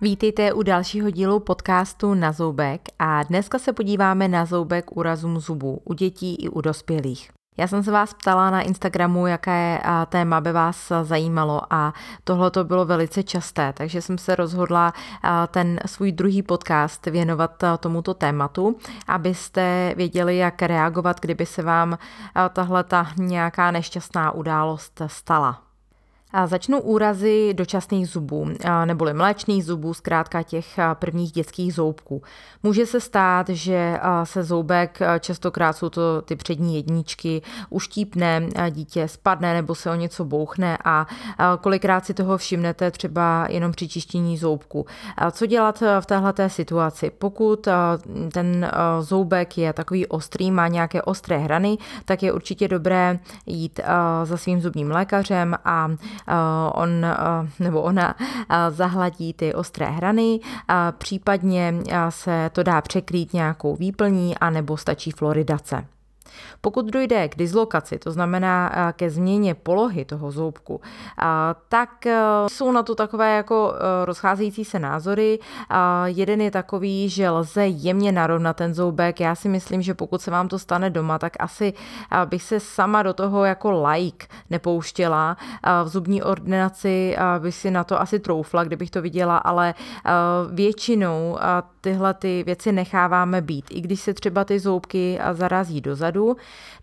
Vítejte u dalšího dílu podcastu Na zoubek a dneska se podíváme na zoubek úrazům zubů u dětí i u dospělých. Já jsem se vás ptala na Instagramu, jaké téma by vás zajímalo a tohle to bylo velice časté, takže jsem se rozhodla ten svůj druhý podcast věnovat tomuto tématu, abyste věděli, jak reagovat, kdyby se vám tahle ta nějaká nešťastná událost stala. Začnou úrazy dočasných zubů, neboli mléčných zubů, zkrátka těch prvních dětských zoubků. Může se stát, že se zoubek, častokrát jsou to ty přední jedničky, uštípne, dítě spadne nebo se o něco bouchne a kolikrát si toho všimnete třeba jenom při čištění zoubku. Co dělat v této situaci? Pokud ten zoubek je takový ostrý, má nějaké ostré hrany, tak je určitě dobré jít za svým zubním lékařem a on nebo ona zahladí ty ostré hrany, případně se to dá překrýt nějakou výplní, anebo stačí floridace. Pokud dojde k dislokaci, to znamená ke změně polohy toho zoubku, tak eh, jsou na to takové jako rozcházející se názory. Jeden je takový, že lze jemně narovnat ten zoubek. Já si myslím, že pokud se vám to stane doma, tak asi bych se sama do toho jako like nepouštěla. V zubní ordinaci bych si na to asi troufla, kdybych to viděla, ale většinou tyhle ty věci necháváme být. I když se třeba ty zoubky zarazí dozadu,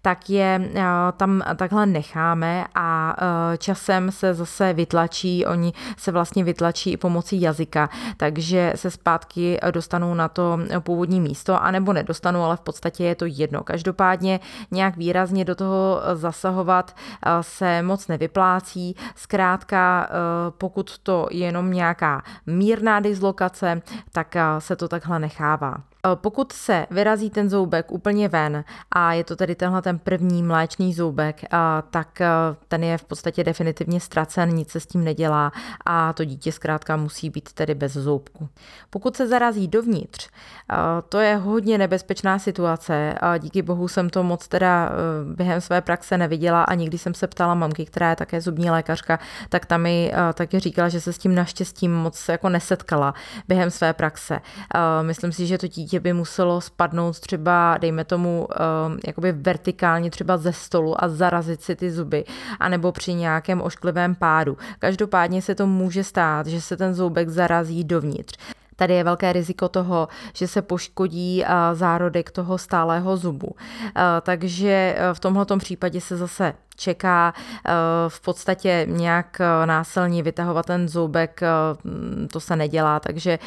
tak je eh, tam takhle necháme a eh, časem se zase vytlačí, oni se vlastně vytlačí i pomocí jazyka, takže se zpátky dostanou na to původní místo, anebo nedostanou, ale v podstatě je to jedno. Každopádně nějak výrazně do toho zasahovat eh, se moc nevyplácí. Zkrátka, pokud to je jenom nějaká mírná dislokace, tak se to takhle nechává. Eh, pokud se vyrazí ten zoubek úplně ven a je to tedy tenhle ten první mléčný zoubek, eh, tak eh, ten je v podstatě definitivně ztracen, nic se s tím nedělá a to dítě zkrátka musí být tedy bez zoubku. Pokud se zarazí dovnitř, to je hodně nebezpečná situace díky bohu jsem to moc teda během své praxe neviděla a nikdy jsem se ptala mamky, která je také zubní lékařka, tak tam mi taky říkala, že se s tím naštěstí moc jako nesetkala během své praxe. Myslím si, že to dítě dítě by muselo spadnout třeba, dejme tomu, uh, jakoby vertikálně třeba ze stolu a zarazit si ty zuby, anebo při nějakém ošklivém pádu. Každopádně se to může stát, že se ten zoubek zarazí dovnitř. Tady je velké riziko toho, že se poškodí zárodek toho stálého zubu. Takže e, v tomhle případě se zase čeká e, v podstatě nějak e, násilně vytahovat ten zoubek, to se nedělá, takže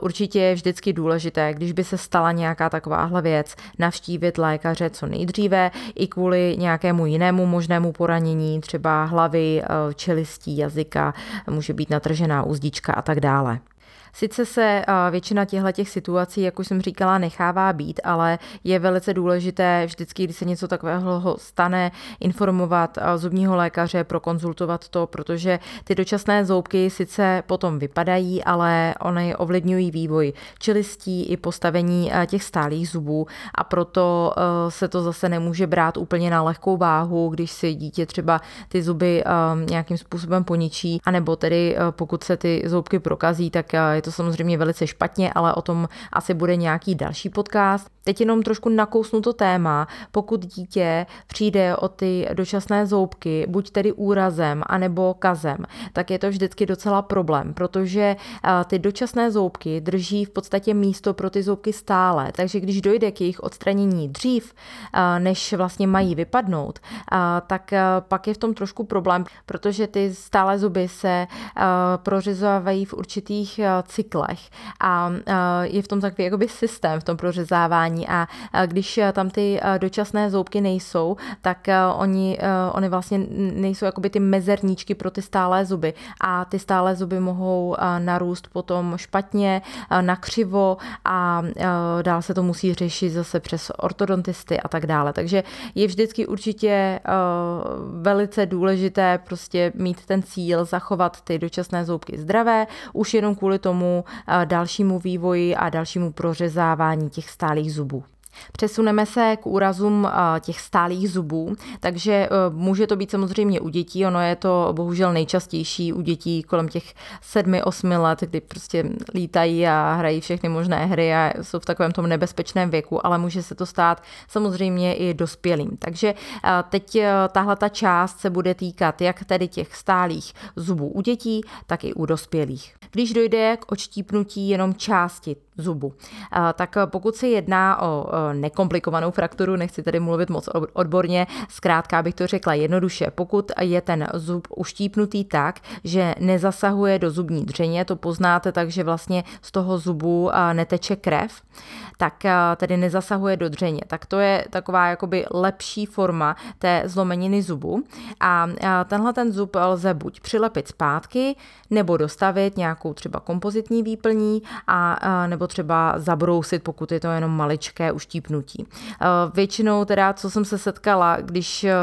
určitě je vždycky důležité, když by se stala nějaká takováhle věc, navštívit lékaře co nejdříve i kvůli nějakému jinému možnému poranění, třeba hlavy, čelistí, jazyka, může být natržená uzdička a tak dále. Sice se většina těchto těch situací, jak už jsem říkala, nechává být, ale je velice důležité vždycky, když se něco takového stane, informovat zubního lékaře, prokonzultovat to, protože ty dočasné zoubky sice potom vypadají, ale ony ovlivňují vývoj čelistí i postavení těch stálých zubů. A proto se to zase nemůže brát úplně na lehkou váhu, když si dítě třeba ty zuby nějakým způsobem poničí, anebo tedy pokud se ty zoubky prokazí, tak je to samozřejmě velice špatně, ale o tom asi bude nějaký další podcast. Teď jenom trošku nakousnu to téma, pokud dítě přijde o ty dočasné zoubky, buď tedy úrazem, anebo kazem, tak je to vždycky docela problém, protože ty dočasné zoubky drží v podstatě místo pro ty zoubky stále, takže když dojde k jejich odstranění dřív, než vlastně mají vypadnout, tak pak je v tom trošku problém, protože ty stále zuby se prořizovávají v určitých cyklech. A je v tom takový jakoby systém v tom prořezávání. A když tam ty dočasné zoubky nejsou, tak oni, oni vlastně nejsou jakoby ty mezerníčky pro ty stálé zuby. A ty stálé zuby mohou narůst potom špatně, nakřivo a dál se to musí řešit zase přes ortodontisty a tak dále. Takže je vždycky určitě velice důležité prostě mít ten cíl zachovat ty dočasné zoubky zdravé, už jenom kvůli tomu, tomu dalšímu vývoji a dalšímu prořezávání těch stálých zubů. Přesuneme se k úrazům těch stálých zubů, takže e, může to být samozřejmě u dětí, ono je to bohužel nejčastější u dětí kolem těch 7-8 let, kdy prostě lítají a hrají všechny možné hry a jsou v takovém tom nebezpečném věku, ale může se to stát samozřejmě i dospělým. Takže e, teď tahle ta část se bude týkat jak tedy těch stálých zubů u dětí, tak i u dospělých. Když dojde k odštípnutí jenom části zubu. Tak pokud se jedná o nekomplikovanou frakturu, nechci tedy mluvit moc odborně, zkrátka bych to řekla jednoduše, pokud je ten zub uštípnutý tak, že nezasahuje do zubní dřeně, to poznáte tak, že vlastně z toho zubu neteče krev, tak tedy nezasahuje do dřeně. Tak to je taková jakoby lepší forma té zlomeniny zubu a tenhle ten zub lze buď přilepit zpátky, nebo dostavit nějakou třeba kompozitní výplní a nebo nebo třeba zabrousit, pokud je to jenom maličké uštípnutí. Eh, většinou teda, co jsem se setkala, když eh,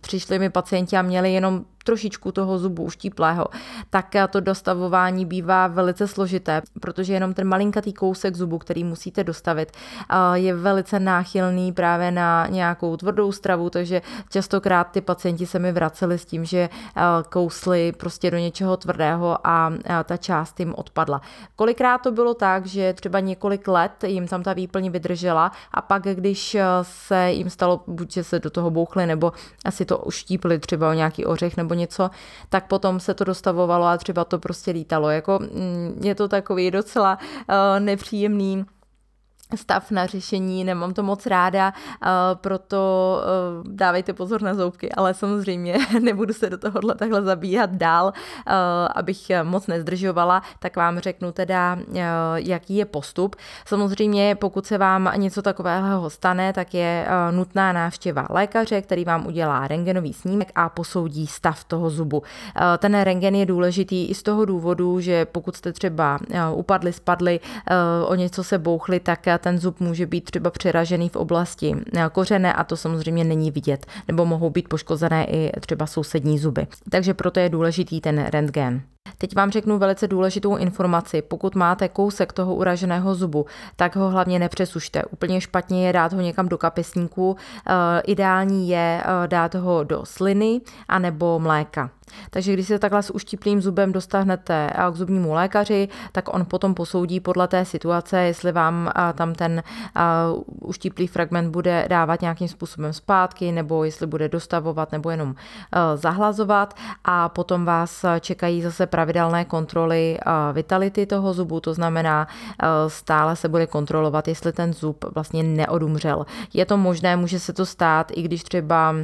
přišli mi pacienti a měli jenom trošičku toho zubu uštíplého, tak to dostavování bývá velice složité, protože jenom ten malinkatý kousek zubu, který musíte dostavit, je velice náchylný právě na nějakou tvrdou stravu, takže častokrát ty pacienti se mi vraceli s tím, že kousli prostě do něčeho tvrdého a ta část jim odpadla. Kolikrát to bylo tak, že třeba několik let jim tam ta výplň vydržela a pak, když se jim stalo, buď že se do toho bouchli, nebo asi to uštípli třeba o nějaký ořech nebo něco, tak potom se to dostavovalo a třeba to prostě lítalo. Jako, mm, je to takový docela uh, nepříjemný stav na řešení, nemám to moc ráda, proto e, dávejte pozor na zoubky, ale samozřejmě nebudu se do tohohle takhle zabíhat dál, e, abych moc nezdržovala, tak vám řeknu teda, jaký je postup. Samozřejmě, pokud se vám něco takového stane, tak je nutná návštěva lékaře, který vám udělá rengenový snímek a posoudí stav toho zubu. Ten rengen je důležitý i z toho důvodu, že pokud jste třeba upadli, spadli, o něco se bouchli, tak ten zub může být třeba přeražený v oblasti kořené a to samozřejmě není vidět, nebo mohou být poškozené i třeba sousední zuby. Takže proto je důležitý ten rentgen. Teď vám řeknu velice důležitou informaci. Pokud máte kousek toho uraženého zubu, tak ho hlavně nepřesušte. Úplně špatně je dát ho někam do kapesníku. Eh, ideální je eh, dát ho do sliny anebo mléka. Takže když se takhle s uštíplým zubem dostanete k zubnímu lékaři, tak on potom posoudí podle té situace, jestli vám tam ten uštíplý fragment bude dávat nějakým způsobem zpátky, nebo jestli bude dostavovat, nebo jenom zahlazovat a potom vás čekají zase pravidelné kontroly vitality toho zubu, to znamená stále se bude kontrolovat, jestli ten zub vlastně neodumřel. Je to možné, může se to stát, i když třeba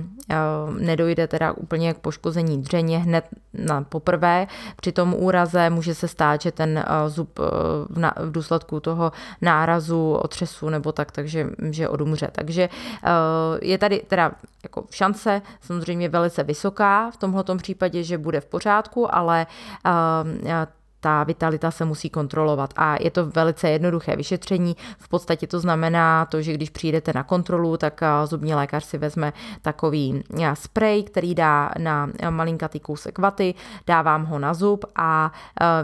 nedojde teda úplně k poškození dřeně, úplně hned na poprvé. Při tom úraze může se stát, že ten eh, zub eh, v, důsledku toho nárazu, otřesu nebo tak, takže že odumře. Takže eh, je tady teda jako šance samozřejmě velice vysoká v tomhle případě, že bude v pořádku, ale ta vitalita se musí kontrolovat. A je to velice jednoduché vyšetření. V podstatě to znamená to, že když přijdete na kontrolu, tak zubní lékař si vezme takový sprej, který dá na malinkatý kousek vaty, dá vám ho na zub a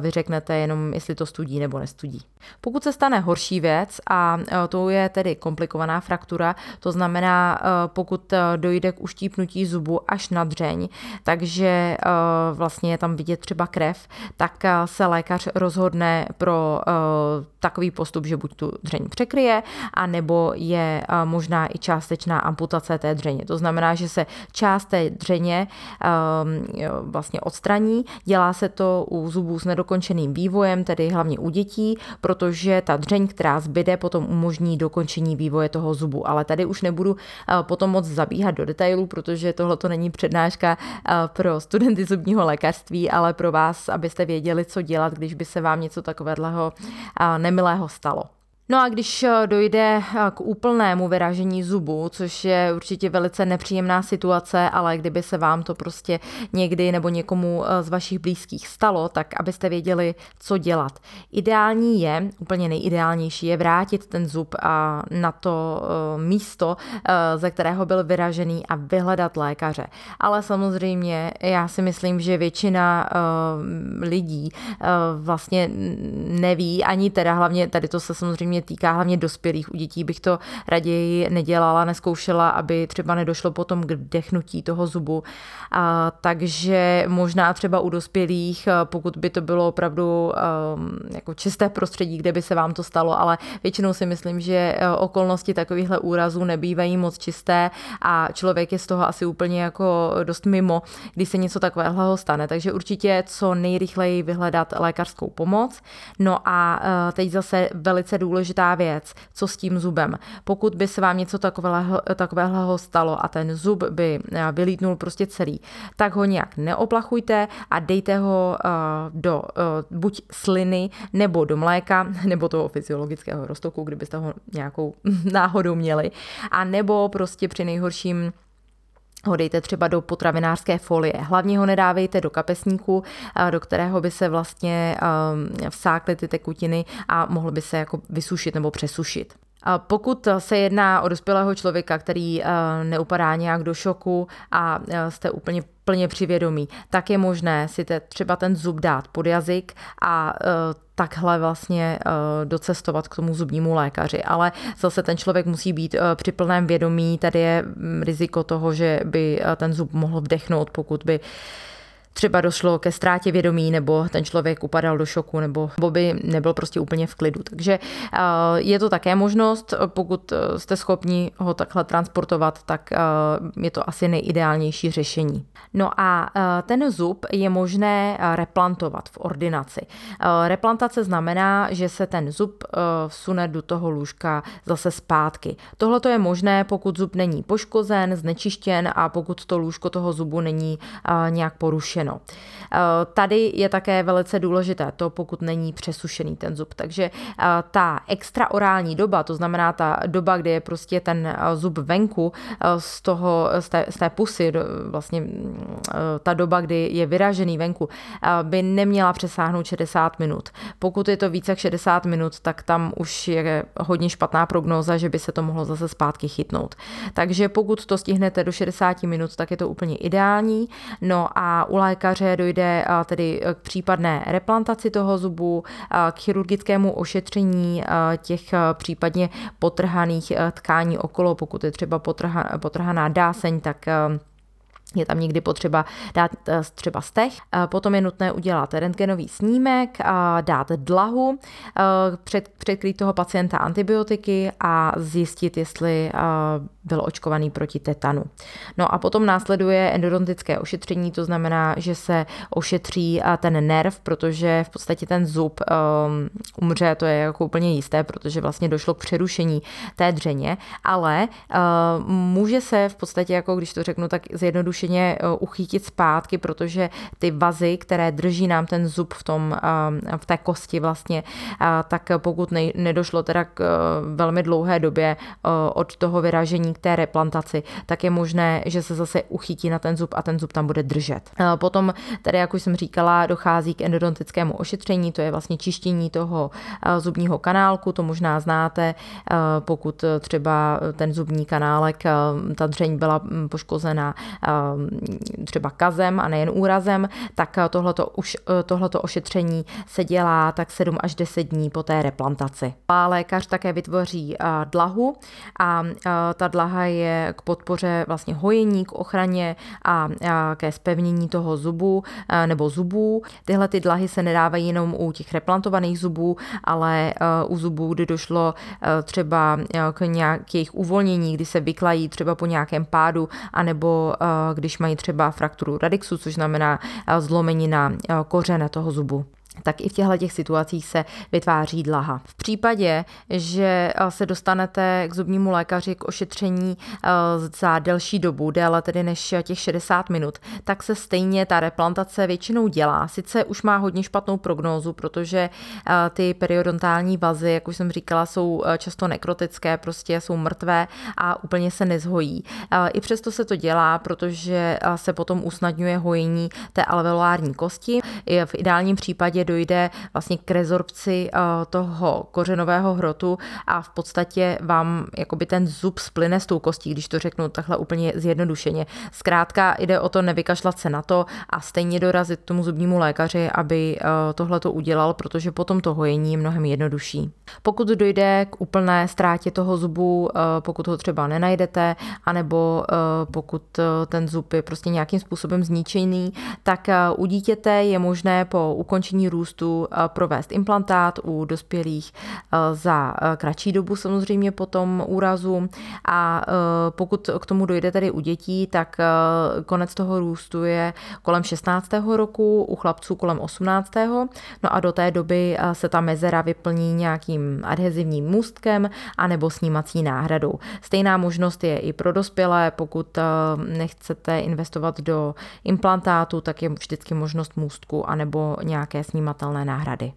vy řeknete jenom, jestli to studí nebo nestudí. Pokud se stane horší věc, a to je tedy komplikovaná fraktura, to znamená, pokud dojde k uštípnutí zubu až na dřeň, takže vlastně je tam vidět třeba krev, tak se lékař rozhodne pro uh, takový postup, že buď tu dřeň překryje, a nebo je uh, možná i částečná amputace té dřeně. To znamená, že se část té dřeně um, vlastně odstraní. Dělá se to u zubů s nedokončeným vývojem, tedy hlavně u dětí, protože ta dřeň, která zbyde, potom umožní dokončení vývoje toho zubu. Ale tady už nebudu potom moc zabíhat do detailů, protože tohle to není přednáška pro studenty zubního lékařství, ale pro vás, abyste věděli, co dělat dělat, když by se vám něco takového nemilého stalo. No a když eh, dojde eh, k úplnému vyražení zubu, což je určitě velice nepříjemná situace, ale kdyby se vám to prostě někdy nebo někomu eh, z vašich blízkých stalo, tak abyste věděli, co dělat. Ideální je, úplně nejideálnější je vrátit ten zub na to místo, ze kterého byl vyražený a vyhledat lékaře. Ale samozřejmě já si myslím, že většina lidí vlastně neví, ani teda hlavně tady to se samozřejmě samozřejmě týká hlavně dospělých. U dětí bych to raději nedělala, neskoušela, aby třeba nedošlo potom k vdechnutí toho zubu. A, takže možná třeba u dospělých, pokud by to bylo opravdu um, jako čisté prostředí, kde by se vám to stalo, ale většinou si myslím, že okolnosti takovýchhle úrazů nebývají moc čisté a člověk je z toho asi úplně jako dost mimo, když se něco takového stane. Takže určitě co nejrychleji vyhledat lékařskou pomoc. No a e, teď zase velice důležitá věc, co s tím zubem. Pokud by se vám něco takového, takového stalo a ten zub by e, vylítnul prostě celý, tak ho nějak neoplachujte a dejte ho e, do buď sliny nebo do mléka, nebo toho fyziologického roztoku, kdybyste ho nějakou náhodou měli, a nebo prostě při nejhorším ho dejte třeba do potravinářské folie. Hlavně ho nedávejte do kapesníku, do kterého by se vlastně vsákly ty tekutiny a mohl by se jako vysušit nebo přesušit. Pokud se jedná o dospělého člověka, který neupadá nějak do šoku a jste úplně plně přivědomí, tak je možné si te, třeba ten zub dát pod jazyk a takhle vlastně docestovat k tomu zubnímu lékaři. Ale zase ten člověk musí být při plném vědomí, tady je riziko toho, že by ten zub mohl vdechnout, pokud by třeba došlo ke ztrátě vědomí, nebo ten člověk upadal do šoku, nebo, by nebyl prostě úplně v klidu. Takže eh, je to také možnost, pokud eh, jste schopni ho takhle transportovat, tak eh, je to asi nejideálnější řešení. No a ten zub je možné replantovat v ordinaci. Replantace znamená, že se ten zub vsune do toho lůžka zase zpátky. Tohle to je možné, pokud zub není poškozen, znečištěn a pokud to lůžko toho zubu není nějak porušeno sušeno. Eh, tady je také velice důležité to, pokud není přesušený ten zub. Takže eh, ta extraorální doba, to znamená ta doba, kdy je prostě ten eh, zub venku z, toho, z, té, z té pusy, vlastně ta doba, kdy je vyražený venku, by neměla přesáhnout 60 minut. Pokud je to více jak 60 minut, tak tam už je hodně špatná prognóza, že by se to mohlo zase zpátky chytnout. Takže pokud to stihnete do 60 minut, tak je to úplně ideální. No a u lékaře dojde tedy k případné replantaci toho zubu, k chirurgickému ošetření těch případně potrhaných tkání okolo, pokud je třeba potrhaná dáseň, tak je tam někdy potřeba dát eh, třeba stech, potom je nutné udělat rentgenový snímek, dát dlahu, eh, před, předkrýt toho pacienta antibiotiky a zjistit, jestli eh, byl očkovaný proti tetanu. No a potom následuje endodontické ošetření, to znamená, že se ošetří ten nerv, protože v podstatě ten zub um, umře, to je jako úplně jisté, protože vlastně došlo k přerušení té dřeně, ale může se v podstatě, jako když to řeknu tak zjednodušeně, zjednodušeně eh, uchytit zpátky, protože ty vazy, které drží nám ten zub v, tom, eh, v té kosti vlastně, eh, tak pokud nedošlo teda k velmi dlouhé době od toho vyražení k té replantaci, tak je možné, že se zase uchytí na ten zub a ten zub tam bude držet. Potom tady, jak už jsem říkala, dochází k endodontickému ošetření, to je vlastně čištění toho zubního kanálku, to možná znáte, pokud třeba ten zubní kanálek, ta dřeň byla hm, poškozená třeba kazem a nejen úrazem, tak tohleto, už, eh, tohleto ošetření se dělá tak 7 až 10 dní po té replantaci. A lékař také vytvoří eh, dlahu a eh, ta dlaha je k podpoře vlastně hojení, k ochraně a ke spevnění toho zubu nebo zubů. Tyhle ty dlahy se nedávají jenom u těch replantovaných zubů, ale u zubů, kdy došlo třeba k nějakých uvolnění, kdy se vyklají třeba po nějakém pádu, anebo když mají třeba frakturu radixu, což znamená eh, zlomenina eh, kořene toho zubu tak i v těchto těch situacích se vytváří dlaha. V případě, že eh, se dostanete k zubnímu lékaři k ošetření za delší dobu, déle tedy než těch 60 minut, tak se stejně ta replantace většinou dělá. Sice už má hodně špatnou prognózu, protože ty periodontální vazy, jak už jsem říkala, jsou často nekrotické, prostě jsou mrtvé a úplně se nezhojí. I přesto se to dělá, protože se potom usnadňuje hojení té alveolární kosti. V ideálním případě případě dojde vlastně k rezorpci toho kořenového hrotu a v podstatě vám jakoby ten zub splyne s tou kostí, když to řeknu takhle úplně zjednodušeně. Zkrátka jde o to nevykašlat se na to a stejně dorazit tomu zubnímu lékaři, aby tohle to udělal, protože potom to hojení je mnohem jednodušší. Pokud dojde k úplné ztrátě toho zubu, pokud ho třeba nenajdete, anebo pokud ten zub je prostě nějakým způsobem zničený, tak u dítěte je možné po ukončení růstu provést implantát u dospělých za kratší dobu samozřejmě po tom úrazu a pokud k tomu dojde tedy u dětí, tak konec toho růstu je kolem 16. roku, u chlapců kolem 18. No a do té doby se ta mezera vyplní nějakým adhezivním můstkem anebo snímací náhradou. Stejná možnost je i pro dospělé, pokud nechcete investovat do implantátu, tak je vždycky možnost můstku anebo nějaké snímatelné náhrady.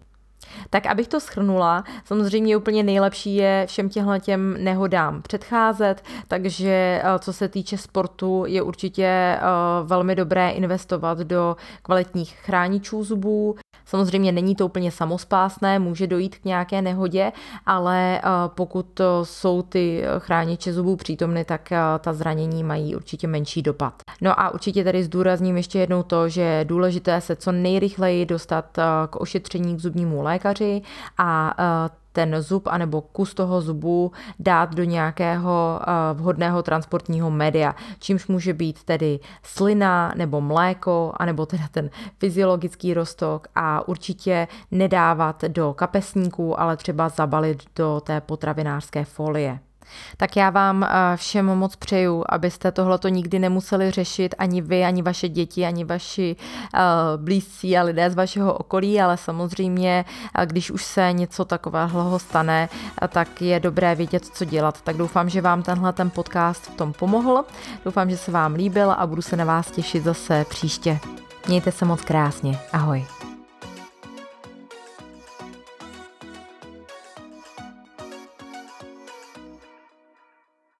Tak abych to schrnula, samozřejmě úplně nejlepší je všem těmhle těm nehodám předcházet, takže eh, co se týče sportu, je určitě eh, velmi dobré investovat do kvalitních chráničů zubů. Samozřejmě není to úplně samospásné, může dojít k nějaké nehodě, ale eh, pokud jsou ty chrániče zubů přítomny, tak ta zranění mají určitě menší dopad. No a určitě tady zdůrazním ještě jednou to, že je důležité se co nejrychleji dostat k ošetření k zubnímu lékaři, a ten zub anebo kus toho zubu dát do nějakého e, vhodného transportního média, čímž může být tedy slina nebo mléko, anebo teda ten fyziologický rostok a určitě nedávat do kapesníků, ale třeba zabalit do té potravinářské folie. Tak já vám eh, všem moc přeju, abyste tohleto nikdy nemuseli řešit ani vy, ani vaše děti, ani vaši uh, blízcí a lidé z vašeho okolí, ale samozřejmě, eh, když už se něco takového stane, tak je dobré vědět, co dělat. Tak doufám, že vám tenhle ten podcast v tom pomohl. Doufám, že se vám líbil a budu se na vás těšit zase příště. Mějte se moc krásně. Ahoj.